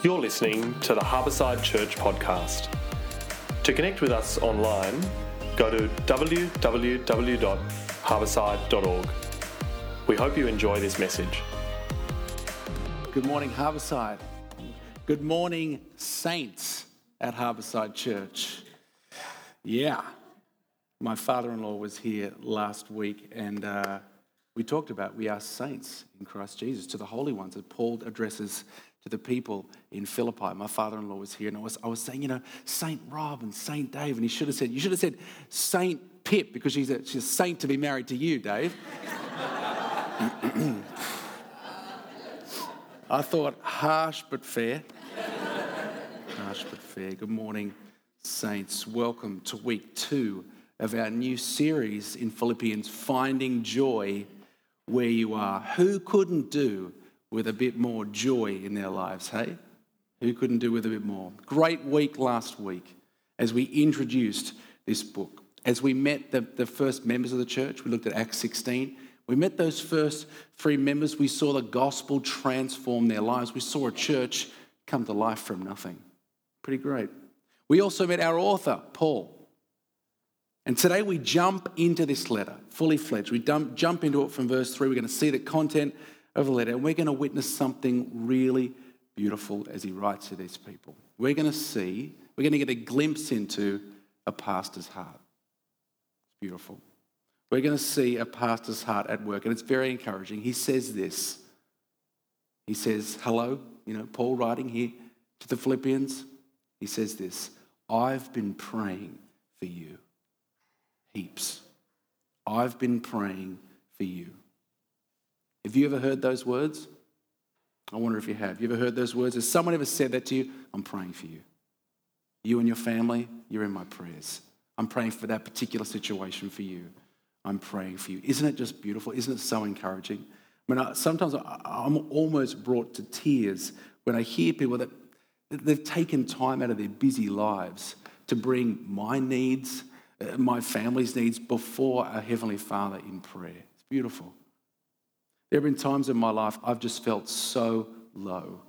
You're listening to the Harborside Church podcast. To connect with us online, go to www.harborside.org. We hope you enjoy this message. Good morning, Harborside. Good morning, saints at Harborside Church. Yeah, my father in law was here last week and uh, we talked about we are saints in Christ Jesus to the holy ones that Paul addresses to the people in Philippi. My father in law was here, and I was, I was saying, you know, Saint Rob and Saint Dave, and he should have said, you should have said Saint Pip because she's a, she's a saint to be married to you, Dave. I thought harsh but fair. harsh but fair. Good morning, saints. Welcome to week two of our new series in Philippians, Finding Joy Where You Are. Who couldn't do with a bit more joy in their lives, hey? Who couldn't do with a bit more? Great week last week as we introduced this book. As we met the, the first members of the church, we looked at Acts 16. We met those first three members. We saw the gospel transform their lives. We saw a church come to life from nothing. Pretty great. We also met our author, Paul. And today we jump into this letter, fully fledged. We jump into it from verse 3. We're going to see the content of the letter, and we're going to witness something really beautiful as he writes to these people. We're going to see, we're going to get a glimpse into a pastor's heart. It's beautiful. We're going to see a pastor's heart at work, and it's very encouraging. He says this. He says, Hello, you know, Paul writing here to the Philippians. He says this I've been praying for you. Heaps. I've been praying for you. Have you ever heard those words? I wonder if you have. You ever heard those words? Has someone ever said that to you? I'm praying for you. You and your family, you're in my prayers. I'm praying for that particular situation for you. I'm praying for you. Isn't it just beautiful? Isn't it so encouraging? I mean, sometimes I'm almost brought to tears when I hear people that they've taken time out of their busy lives to bring my needs, uh, my family's needs before our Heavenly Father in prayer. It's beautiful. There have been times in my life I've just felt so low.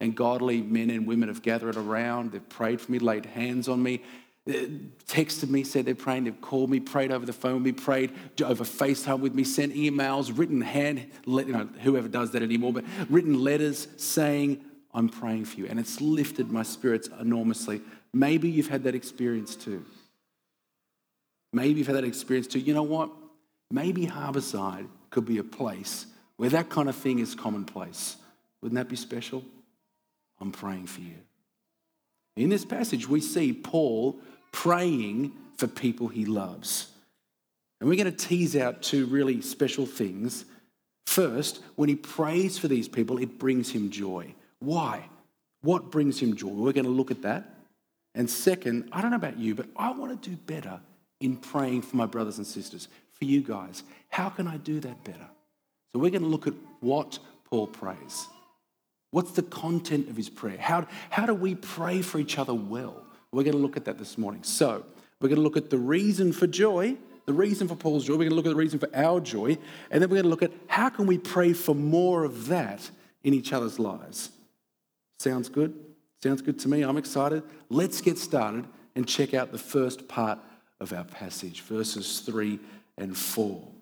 And godly men and women have gathered around, they've prayed for me, laid hands on me, uh, texted me, said they're praying, they've called me, prayed over the phone with me, prayed over FaceTime with me, sent emails, written hand, you know, whoever does that anymore, but written letters saying, I'm praying for you. And it's lifted my spirits enormously. Maybe you've had that experience too. Maybe you've had that experience too. You know what? Maybe Harborside could be a place where that kind of thing is commonplace. Wouldn't that be special? I'm praying for you. In this passage, we see Paul praying for people he loves. And we're going to tease out two really special things. First, when he prays for these people, it brings him joy. Why? What brings him joy? We're going to look at that. And second, I don't know about you, but I want to do better in praying for my brothers and sisters, for you guys. How can I do that better? So we're going to look at what Paul prays. What's the content of his prayer? How, how do we pray for each other well? We're going to look at that this morning. So we're going to look at the reason for joy, the reason for Paul's joy. We're going to look at the reason for our joy. And then we're going to look at how can we pray for more of that in each other's lives. Sounds good? Sounds good to me. I'm excited. Let's get started and check out the first part of our passage, verses 3 and 4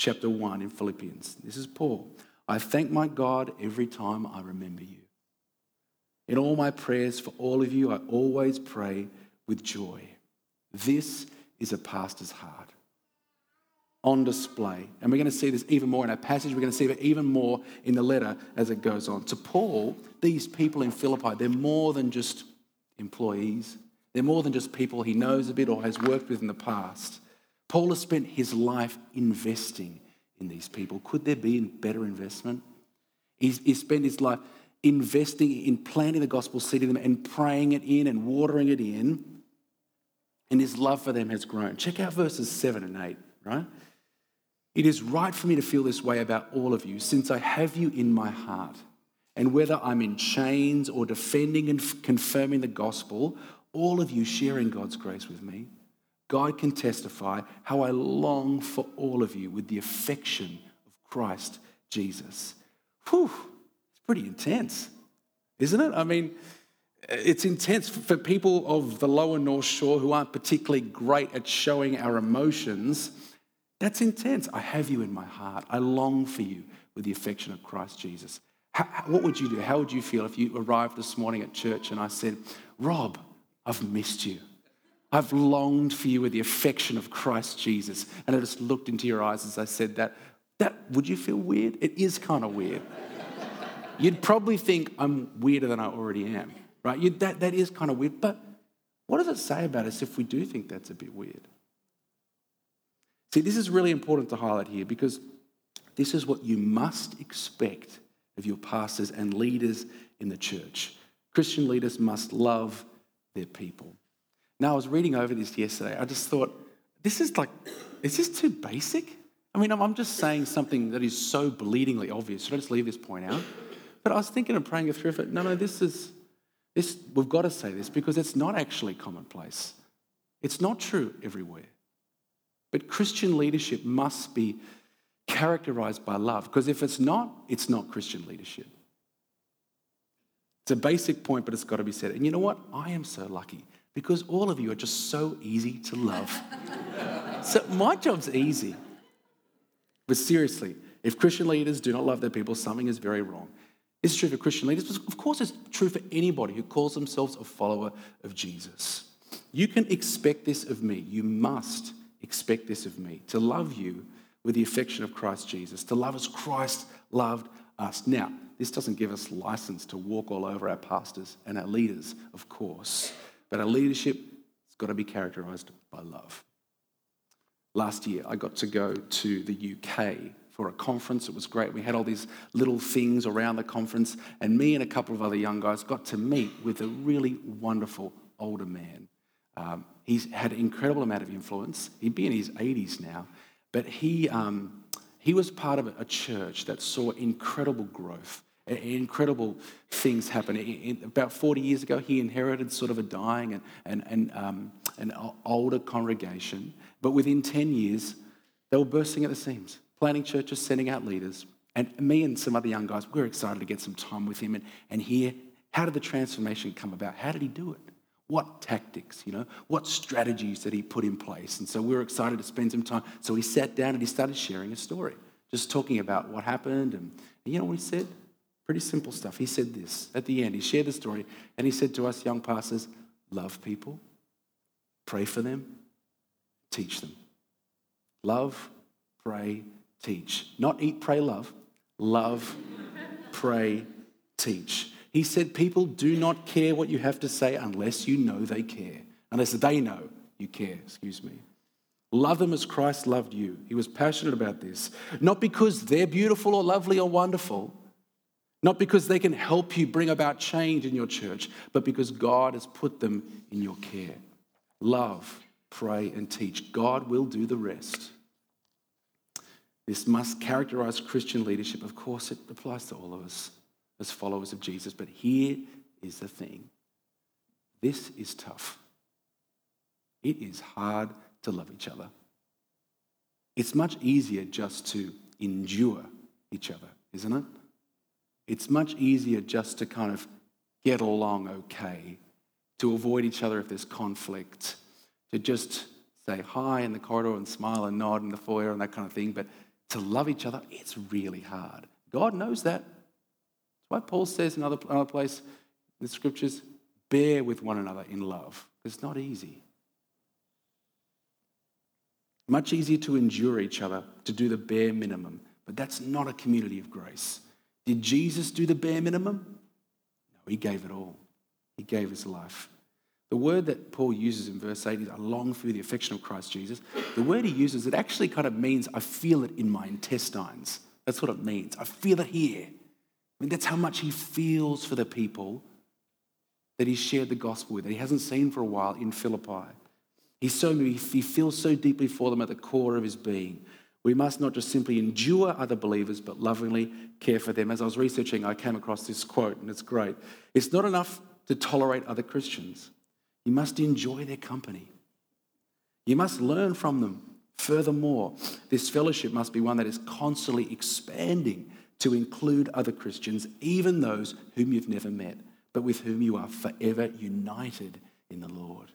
chapter 1 in Philippians. This is Paul. I thank my God every time I remember you. In all my prayers for all of you, I always pray with joy. This is a pastor's heart on display. And we're going to see this even more in our passage. We're going to see it even more in the letter as it goes on. To Paul, these people in Philippi, they're more than just employees, they're more than just people he knows a bit or has worked with in the past. Paul has spent his life investing in these people. Could there be a better investment? He's, he's spent his life investing in planting the gospel seed in them and praying it in and watering it in. And his love for them has grown. Check out verses 7 and 8, right? It is right for me to feel this way about all of you, since I have you in my heart. And whether I'm in chains or defending and confirming the gospel, all of you sharing God's grace with me. God can testify how I long for all of you with the affection of Christ Jesus. Whew, it's pretty intense. isn't it? I mean, it's intense for people of the lower North Shore who aren't particularly great at showing our emotions. That's intense. I have you in my heart. I long for you with the affection of Christ Jesus. How, what would you do? How would you feel if you arrived this morning at church and I said, Rob, I've missed you. I've longed for you with the affection of Christ Jesus. And I just looked into your eyes as I said that. That would you feel weird? It is kind of weird. You'd probably think I'm weirder than I already am, right? You, that, that is kind of weird. But what does it say about us if we do think that's a bit weird? See, this is really important to highlight here because this is what you must expect of your pastors and leaders in the church. Christian leaders must love their people. Now, I was reading over this yesterday. I just thought, this is like, is this too basic? I mean, I'm just saying something that is so bleedingly obvious. Should I just leave this point out? But I was thinking and praying through it. No, no, this is, this, we've got to say this because it's not actually commonplace. It's not true everywhere. But Christian leadership must be characterized by love because if it's not, it's not Christian leadership. It's a basic point, but it's got to be said. And you know what? I am so lucky because all of you are just so easy to love. so my job's easy. But seriously, if Christian leaders do not love their people, something is very wrong. It's true for Christian leaders, but of course, it's true for anybody who calls themselves a follower of Jesus. You can expect this of me. You must expect this of me to love you with the affection of Christ Jesus, to love as Christ loved us. Now, this doesn't give us license to walk all over our pastors and our leaders, of course, but our leadership has got to be characterized by love. Last year, I got to go to the UK for a conference. It was great. We had all these little things around the conference, and me and a couple of other young guys got to meet with a really wonderful older man. Um, he's had an incredible amount of influence. He'd be in his 80s now, but he, um, he was part of a church that saw incredible growth incredible things happen. about 40 years ago, he inherited sort of a dying and, and, and um, an older congregation. But within 10 years, they were bursting at the seams, planting churches, sending out leaders. And me and some other young guys, we were excited to get some time with him and, and hear how did the transformation come about? How did he do it? What tactics, you know, what strategies did he put in place? And so we were excited to spend some time. So he sat down and he started sharing a story, just talking about what happened. And, and you know what he said? Pretty simple stuff. He said this at the end. He shared the story and he said to us young pastors, love people, pray for them, teach them. Love, pray, teach. Not eat, pray, love. Love, pray, teach. He said, People do not care what you have to say unless you know they care, unless they know you care, excuse me. Love them as Christ loved you. He was passionate about this. Not because they're beautiful or lovely or wonderful, not because they can help you bring about change in your church, but because God has put them in your care. Love, pray, and teach. God will do the rest. This must characterize Christian leadership. Of course, it applies to all of us as followers of Jesus. But here is the thing this is tough. It is hard to love each other. It's much easier just to endure each other, isn't it? It's much easier just to kind of get along okay, to avoid each other if there's conflict, to just say hi in the corridor and smile and nod in the foyer and that kind of thing. But to love each other, it's really hard. God knows that. That's why Paul says in another, another place in the scriptures, bear with one another in love. It's not easy. Much easier to endure each other, to do the bare minimum. But that's not a community of grace. Did Jesus do the bare minimum? No, he gave it all. He gave his life. The word that Paul uses in verse 8 is, I long for the affection of Christ Jesus. The word he uses, it actually kind of means, I feel it in my intestines. That's what it means. I feel it here. I mean, that's how much he feels for the people that he shared the gospel with, that he hasn't seen for a while in Philippi. He's so, he feels so deeply for them at the core of his being. We must not just simply endure other believers, but lovingly care for them. As I was researching, I came across this quote, and it's great. It's not enough to tolerate other Christians. You must enjoy their company. You must learn from them. Furthermore, this fellowship must be one that is constantly expanding to include other Christians, even those whom you've never met. but with whom you are forever united in the Lord.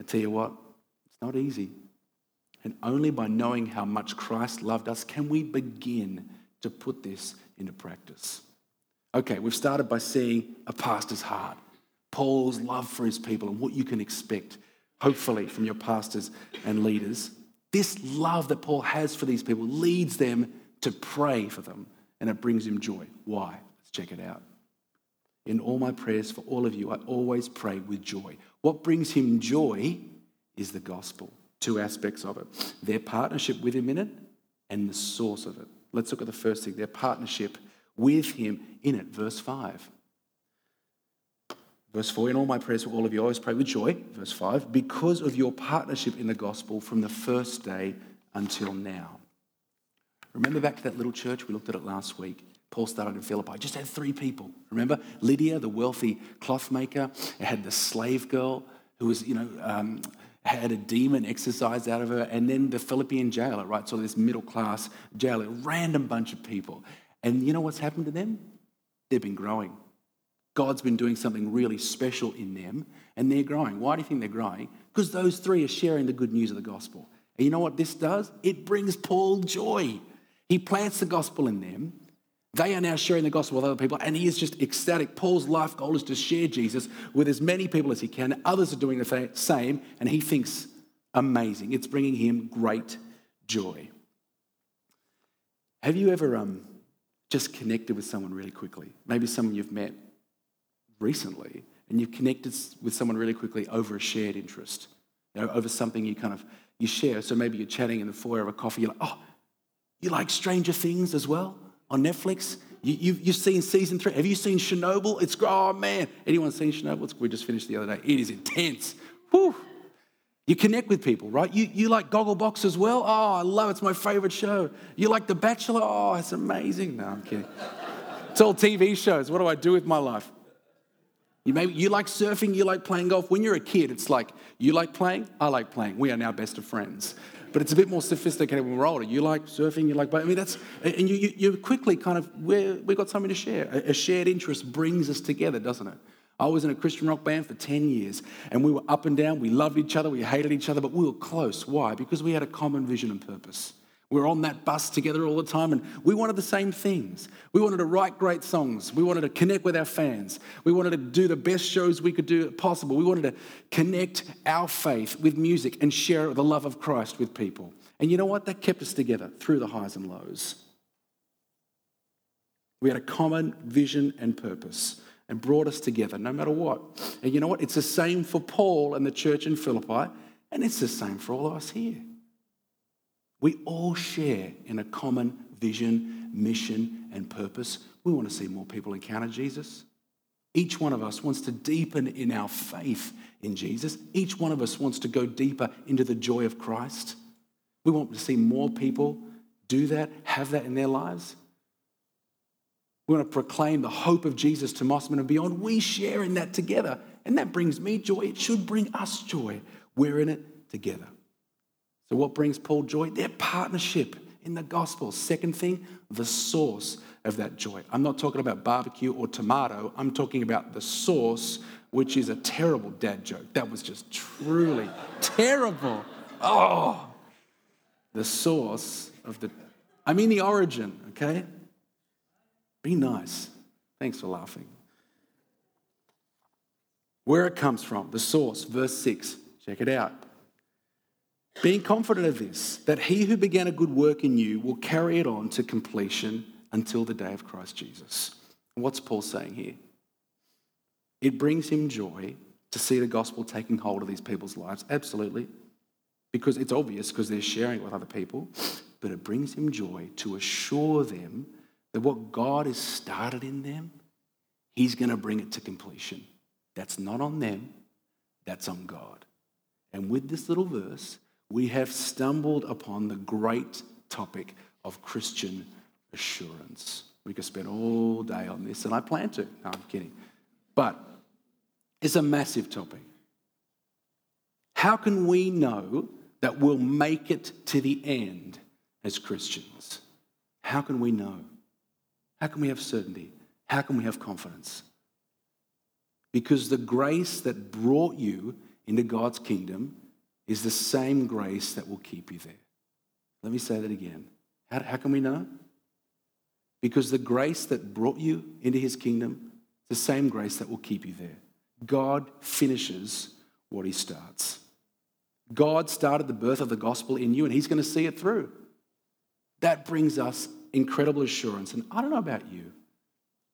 I tell you what, it's not easy. And only by knowing how much Christ loved us can we begin to put this into practice. Okay, we've started by seeing a pastor's heart, Paul's love for his people, and what you can expect, hopefully, from your pastors and leaders. This love that Paul has for these people leads them to pray for them, and it brings him joy. Why? Let's check it out. In all my prayers for all of you, I always pray with joy. What brings him joy is the gospel. Two aspects of it their partnership with him in it and the source of it. Let's look at the first thing their partnership with him in it. Verse 5. Verse 4 In all my prayers for all of you, I always pray with joy. Verse 5 Because of your partnership in the gospel from the first day until now. Remember back to that little church? We looked at it last week. Paul started in Philippi. Just had three people. Remember Lydia, the wealthy clothmaker. It had the slave girl who was, you know, um, had a demon exorcised out of her, and then the Philippian jailer, right? So this middle class jailer, random bunch of people. And you know what's happened to them? They've been growing. God's been doing something really special in them, and they're growing. Why do you think they're growing? Because those three are sharing the good news of the gospel. And you know what this does? It brings Paul joy. He plants the gospel in them. They are now sharing the gospel with other people, and he is just ecstatic. Paul's life goal is to share Jesus with as many people as he can. Others are doing the same, and he thinks amazing. It's bringing him great joy. Have you ever um, just connected with someone really quickly? Maybe someone you've met recently, and you've connected with someone really quickly over a shared interest, you know, over something you kind of you share. So maybe you're chatting in the foyer of a coffee. You're like, oh, you like Stranger Things as well? On Netflix. You, have you've seen season three. Have you seen Chernobyl? It's, oh man. Anyone seen Chernobyl? we just finished the other day. It is intense. Whew. You connect with people, right? You, you like Gogglebox as well? Oh, I love it. It's my favorite show. You like The Bachelor? Oh, it's amazing. No, I'm kidding. it's all TV shows. What do I do with my life? You, maybe, you like surfing, you like playing golf. When you're a kid, it's like, you like playing, I like playing. We are now best of friends but it's a bit more sophisticated when we're older. You like surfing, you like, but I mean, that's, and you, you, quickly kind of, we've got something to share. A shared interest brings us together, doesn't it? I was in a Christian rock band for 10 years and we were up and down. We loved each other, we hated each other, but we were close. Why? Because we had a common vision and purpose. We were on that bus together all the time and we wanted the same things. We wanted to write great songs. We wanted to connect with our fans. We wanted to do the best shows we could do possible. We wanted to connect our faith with music and share the love of Christ with people. And you know what? That kept us together through the highs and lows. We had a common vision and purpose and brought us together no matter what. And you know what? It's the same for Paul and the church in Philippi, and it's the same for all of us here. We all share in a common vision, mission, and purpose. We want to see more people encounter Jesus. Each one of us wants to deepen in our faith in Jesus. Each one of us wants to go deeper into the joy of Christ. We want to see more people do that, have that in their lives. We want to proclaim the hope of Jesus to Mosman and beyond. We share in that together, and that brings me joy. It should bring us joy. We're in it together. So, what brings Paul joy? Their partnership in the gospel. Second thing, the source of that joy. I'm not talking about barbecue or tomato, I'm talking about the source, which is a terrible dad joke. That was just truly terrible. Oh, the source of the, I mean, the origin, okay? Be nice. Thanks for laughing. Where it comes from, the source, verse 6. Check it out. Being confident of this, that he who began a good work in you will carry it on to completion until the day of Christ Jesus. what's Paul saying here? It brings him joy to see the gospel taking hold of these people's lives, absolutely, because it's obvious because they're sharing it with other people, but it brings him joy to assure them that what God has started in them, he's going to bring it to completion. That's not on them, that's on God. And with this little verse, we have stumbled upon the great topic of Christian assurance. We could spend all day on this, and I plan to. No, I'm kidding. But it's a massive topic. How can we know that we'll make it to the end as Christians? How can we know? How can we have certainty? How can we have confidence? Because the grace that brought you into God's kingdom is the same grace that will keep you there. Let me say that again. How, how can we know? Because the grace that brought you into his kingdom is the same grace that will keep you there. God finishes what he starts. God started the birth of the gospel in you, and he's going to see it through. That brings us incredible assurance. And I don't know about you,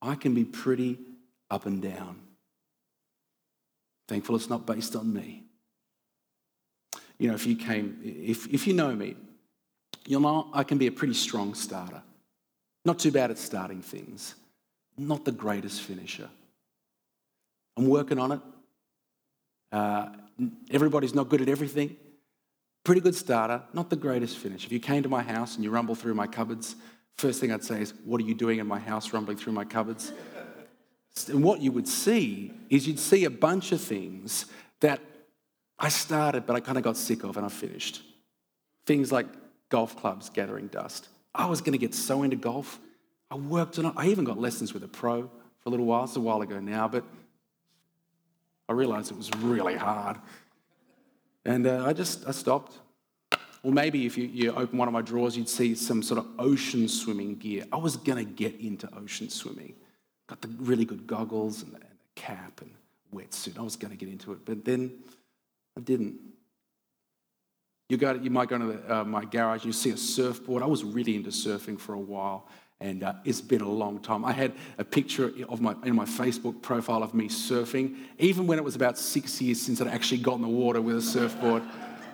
I can be pretty up and down. Thankful it's not based on me. You know, if you came, if, if you know me, you'll know I can be a pretty strong starter. Not too bad at starting things, not the greatest finisher. I'm working on it. Uh, everybody's not good at everything. Pretty good starter, not the greatest finish. If you came to my house and you rumble through my cupboards, first thing I'd say is, What are you doing in my house rumbling through my cupboards? And what you would see is you'd see a bunch of things that I started, but I kind of got sick of and I finished. Things like golf clubs gathering dust. I was going to get so into golf. I worked on it. I even got lessons with a pro for a little while. It's a while ago now, but I realized it was really hard. And uh, I just, I stopped. Or maybe if you, you open one of my drawers, you'd see some sort of ocean swimming gear. I was going to get into ocean swimming. Got the really good goggles and and the cap and wetsuit. I was going to get into it, but then I didn't. You, go, you might go to the, uh, my garage and you see a surfboard. I was really into surfing for a while, and uh, it's been a long time. I had a picture of my, in my Facebook profile of me surfing, even when it was about six years since I'd actually got in the water with a surfboard.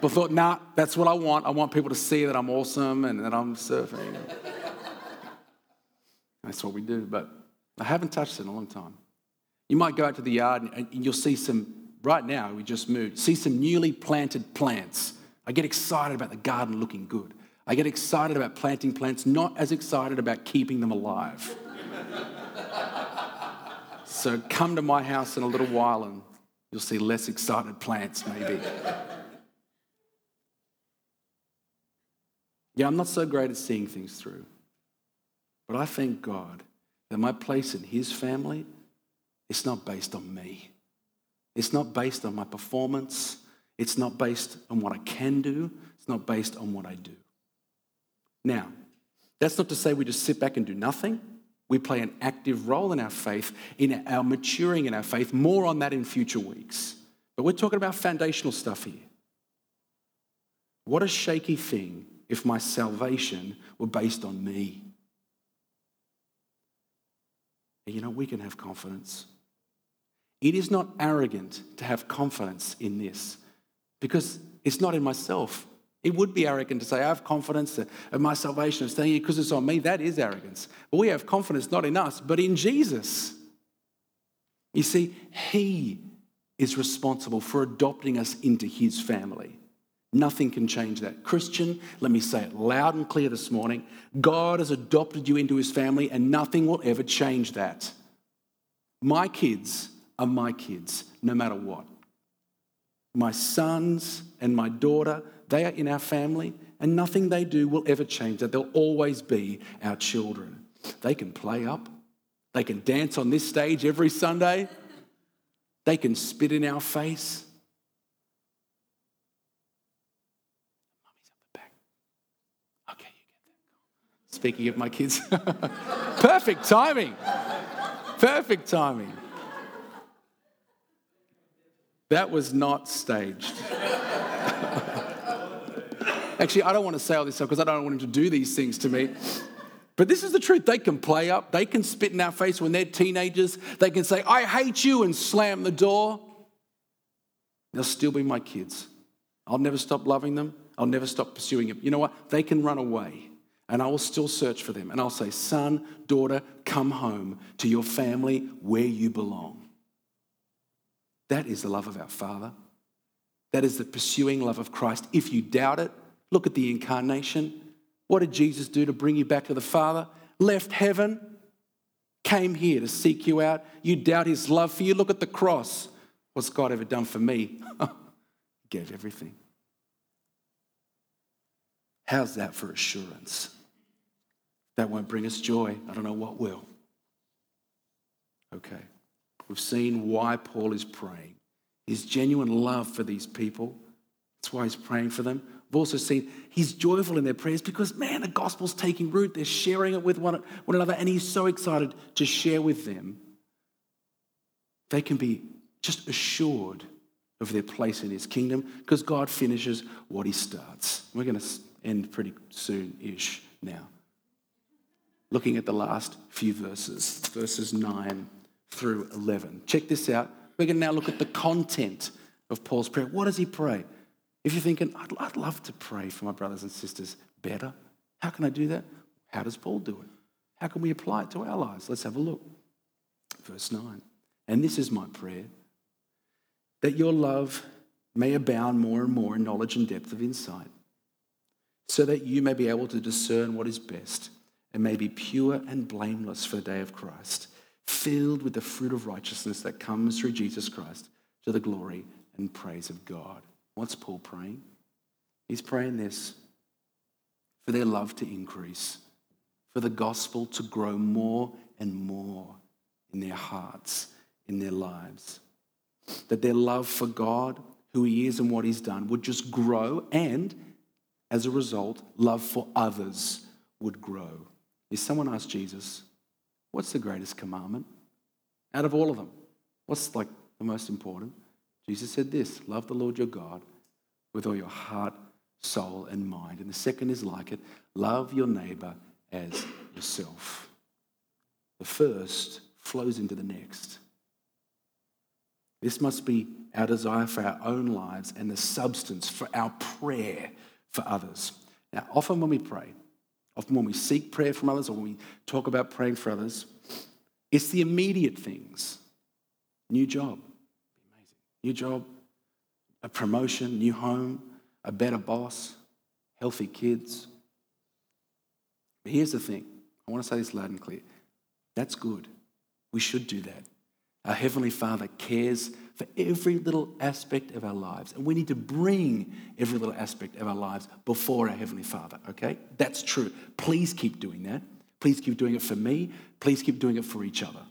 But thought, nah, that's what I want. I want people to see that I'm awesome and that I'm surfing. that's what we do, but I haven't touched it in a long time. You might go out to the yard and you'll see some, right now, we just moved, see some newly planted plants I get excited about the garden looking good. I get excited about planting plants, not as excited about keeping them alive. so come to my house in a little while and you'll see less excited plants, maybe. Yeah, I'm not so great at seeing things through. But I thank God that my place in His family is not based on me. It's not based on my performance. It's not based on what I can do, it's not based on what I do. Now, that's not to say we just sit back and do nothing. We play an active role in our faith, in our maturing in our faith. More on that in future weeks. But we're talking about foundational stuff here. What a shaky thing if my salvation were based on me. And you know, we can have confidence. It is not arrogant to have confidence in this because it's not in myself. It would be arrogant to say, I have confidence of my salvation of staying here because it's on me. That is arrogance. But we have confidence not in us, but in Jesus. You see, He is responsible for adopting us into His family. Nothing can change that. Christian, let me say it loud and clear this morning God has adopted you into His family, and nothing will ever change that. My kids are my kids, no matter what my sons and my daughter, they are in our family, and nothing they do will ever change that. They'll always be our children. They can play up, they can dance on this stage every Sunday, they can spit in our face. Okay, you get that. Speaking of my kids, perfect timing. Perfect timing. That was not staged. Actually, I don't want to say all this stuff because I don't want him to do these things to me. But this is the truth. They can play up, they can spit in our face when they're teenagers. They can say, I hate you, and slam the door. They'll still be my kids. I'll never stop loving them. I'll never stop pursuing them. You know what? They can run away, and I will still search for them. And I'll say, Son, daughter, come home to your family where you belong. That is the love of our Father. That is the pursuing love of Christ. If you doubt it, look at the incarnation. What did Jesus do to bring you back to the Father? Left heaven, came here to seek you out. You doubt his love for you. Look at the cross. What's God ever done for me? gave everything. How's that for assurance? That won't bring us joy. I don't know what will. Okay. We've seen why Paul is praying. His genuine love for these people. That's why he's praying for them. We've also seen he's joyful in their prayers because, man, the gospel's taking root. They're sharing it with one, another, and he's so excited to share with them. They can be just assured of their place in his kingdom because God finishes what he starts. We're going to end pretty soon ish now. Looking at the last few verses, verses 9 through 11. Check this out. We're going to now look at the content of Paul's prayer. What does he pray? If you're thinking, I'd, I'd love to pray for my brothers and sisters better, how can I do that? How does Paul do it? How can we apply it to our lives? Let's have a look. Verse 9. And this is my prayer that your love may abound more and more in knowledge and depth of insight, so that you may be able to discern what is best and may be pure and blameless for the day of Christ, filled with the fruit of righteousness that comes through Jesus Christ to the glory and praise of God. What's Paul praying? He's praying this for their love to increase, for the gospel to grow more and more in their hearts, in their lives. That their love for God, who He is and what He's done, would just grow, and as a result, love for others would grow. If someone asked Jesus, What's the greatest commandment? Out of all of them, what's like the most important? Jesus said this love the Lord your God with all your heart, soul, and mind. And the second is like it love your neighbor as yourself. The first flows into the next. This must be our desire for our own lives and the substance for our prayer for others. Now, often when we pray, often when we seek prayer from others or when we talk about praying for others, it's the immediate things. New job, New job, a promotion, new home, a better boss, healthy kids. But here's the thing I want to say this loud and clear. That's good. We should do that. Our Heavenly Father cares for every little aspect of our lives, and we need to bring every little aspect of our lives before our Heavenly Father, okay? That's true. Please keep doing that. Please keep doing it for me. Please keep doing it for each other.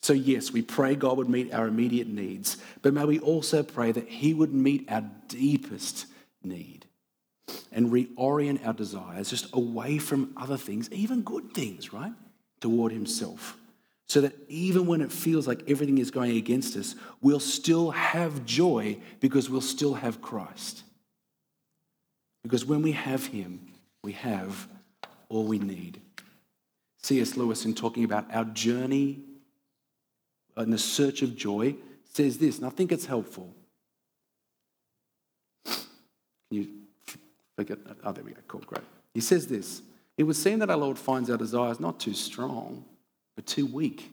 So, yes, we pray God would meet our immediate needs, but may we also pray that He would meet our deepest need and reorient our desires just away from other things, even good things, right? Toward Himself. So that even when it feels like everything is going against us, we'll still have joy because we'll still have Christ. Because when we have Him, we have all we need. C.S. Lewis, in talking about our journey in the search of joy says this, and I think it's helpful. Can you forget? Oh, there we go. Cool, great. He says this It would seem that our Lord finds our desires not too strong, but too weak.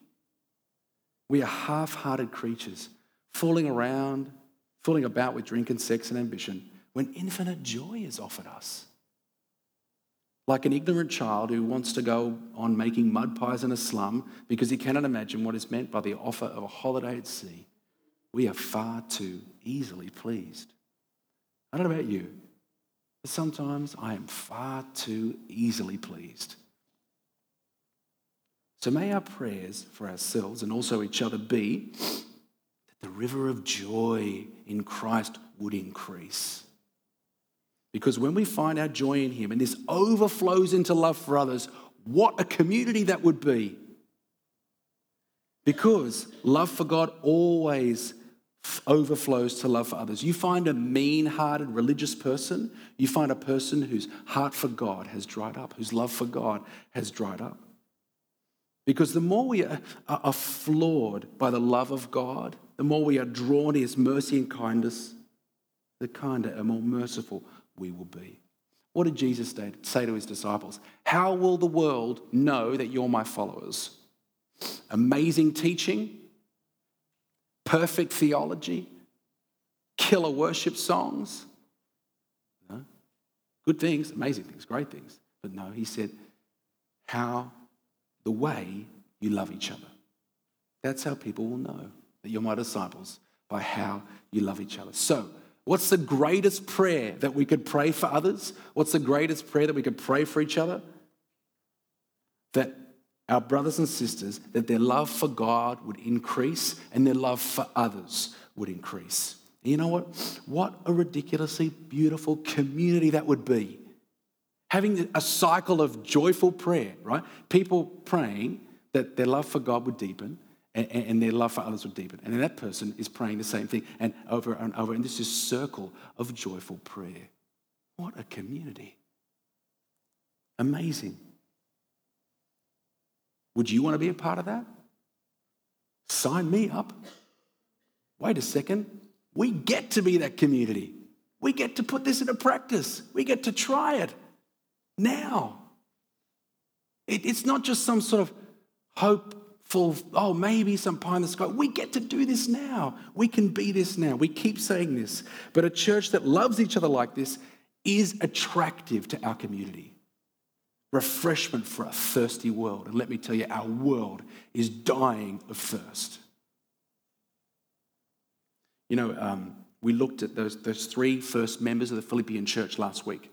We are half hearted creatures, fooling around, fooling about with drink and sex and ambition, when infinite joy is offered us. Like an ignorant child who wants to go on making mud pies in a slum because he cannot imagine what is meant by the offer of a holiday at sea, we are far too easily pleased. I don't know about you, but sometimes I am far too easily pleased. So may our prayers for ourselves and also each other be that the river of joy in Christ would increase because when we find our joy in Him and this overflows into love for others, what a community that would be. Because love for God always overflows to love for others. You find a mean hearted religious person, you find a person whose heart for God has dried up, whose love for God has dried up. Because the more we are, are flawed by the love of God, the more we are drawn to His mercy and kindness, the kinder and more merciful we will be. What did Jesus say to his disciples? How will the world know that you're my followers? Amazing teaching, perfect theology, killer worship songs. No. Good things, amazing things, great things. But no, he said, how the way you love each other. That's how people will know that you're my disciples, by how you love each other. So, What's the greatest prayer that we could pray for others? What's the greatest prayer that we could pray for each other? That our brothers and sisters that their love for God would increase and their love for others would increase. You know what? What a ridiculously beautiful community that would be. Having a cycle of joyful prayer, right? People praying that their love for God would deepen and, and, their love for others would deepen. And then that person is praying the same thing and over and over. And this is circle of joyful prayer. What a community. Amazing. Would you want to be a part of that? Sign me up. Wait a second. We get to be that community. We get to put this into practice. We get to try it now. It, it's not just some sort of hopeful, oh, maybe some pie in the sky. We get to do this now. We can be this now. We keep saying this. But a church that loves each other like this is attractive to our community refreshment for a thirsty world. And let me tell you, our world is dying of thirst. You know, um, we looked at those, those three first members of the Philippian church last week,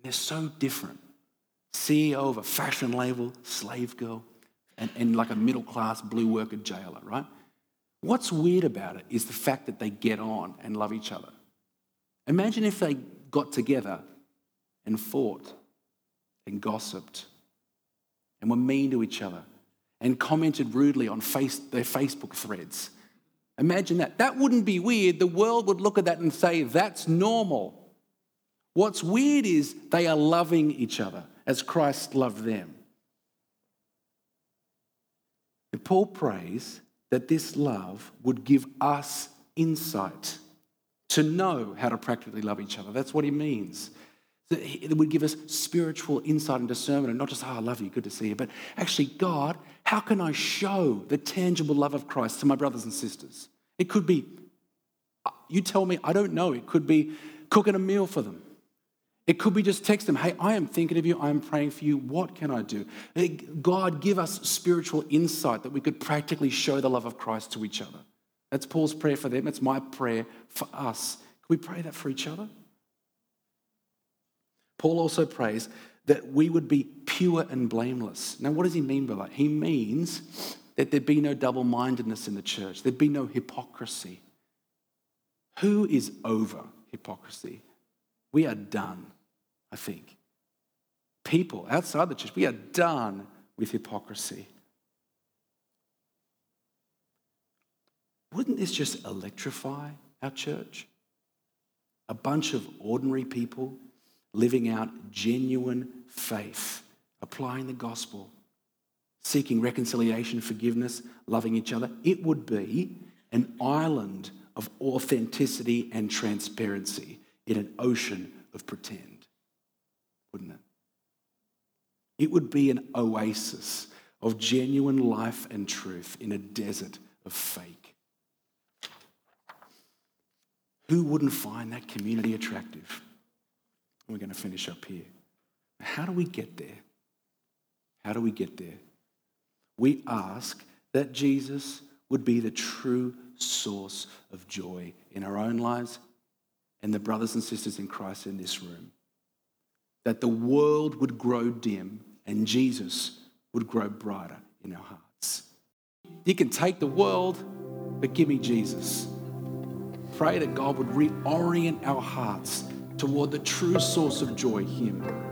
and they're so different. CEO of a fashion label, slave girl, and, and like a middle class blue worker jailer, right? What's weird about it is the fact that they get on and love each other. Imagine if they got together and fought and gossiped and were mean to each other and commented rudely on face, their Facebook threads. Imagine that. That wouldn't be weird. The world would look at that and say, that's normal. What's weird is they are loving each other as Christ loved them. And Paul prays that this love would give us insight to know how to practically love each other. That's what he means. It would give us spiritual insight and discernment, and not just, oh, I love you, good to see you, but actually, God, how can I show the tangible love of Christ to my brothers and sisters? It could be, uh, you tell me, I don't know. It could be cooking a meal for them. It could be just text them, hey, I am thinking of you, I am praying for you, what can I do? God, give us spiritual insight that we could practically show the love of Christ to each other. That's Paul's prayer for them, it's my prayer for us. Can we pray that for each other? Paul also prays that we would be pure and blameless. Now, what does he mean by that? He means that there'd be no double mindedness in the church, there'd be no hypocrisy. Who is over hypocrisy? We are done, I think. People outside the church, we are done with hypocrisy. Wouldn't this just electrify our church? A bunch of ordinary people living out genuine faith, applying the gospel, seeking reconciliation, forgiveness, loving each other, it would be an island of authenticity and transparency in an ocean of pretend, wouldn't it? It would be an oasis of genuine life and truth in a desert of fake. Who wouldn't find that community attractive? We're going to finish up here. How do we get there? How do we get there? We ask that Jesus would be the true source of joy in our own lives and the brothers and sisters in Christ in this room. That the world would grow dim and Jesus would grow brighter in our hearts. You can take the world, but give me Jesus. Pray that God would reorient our hearts toward the true source of joy, Him.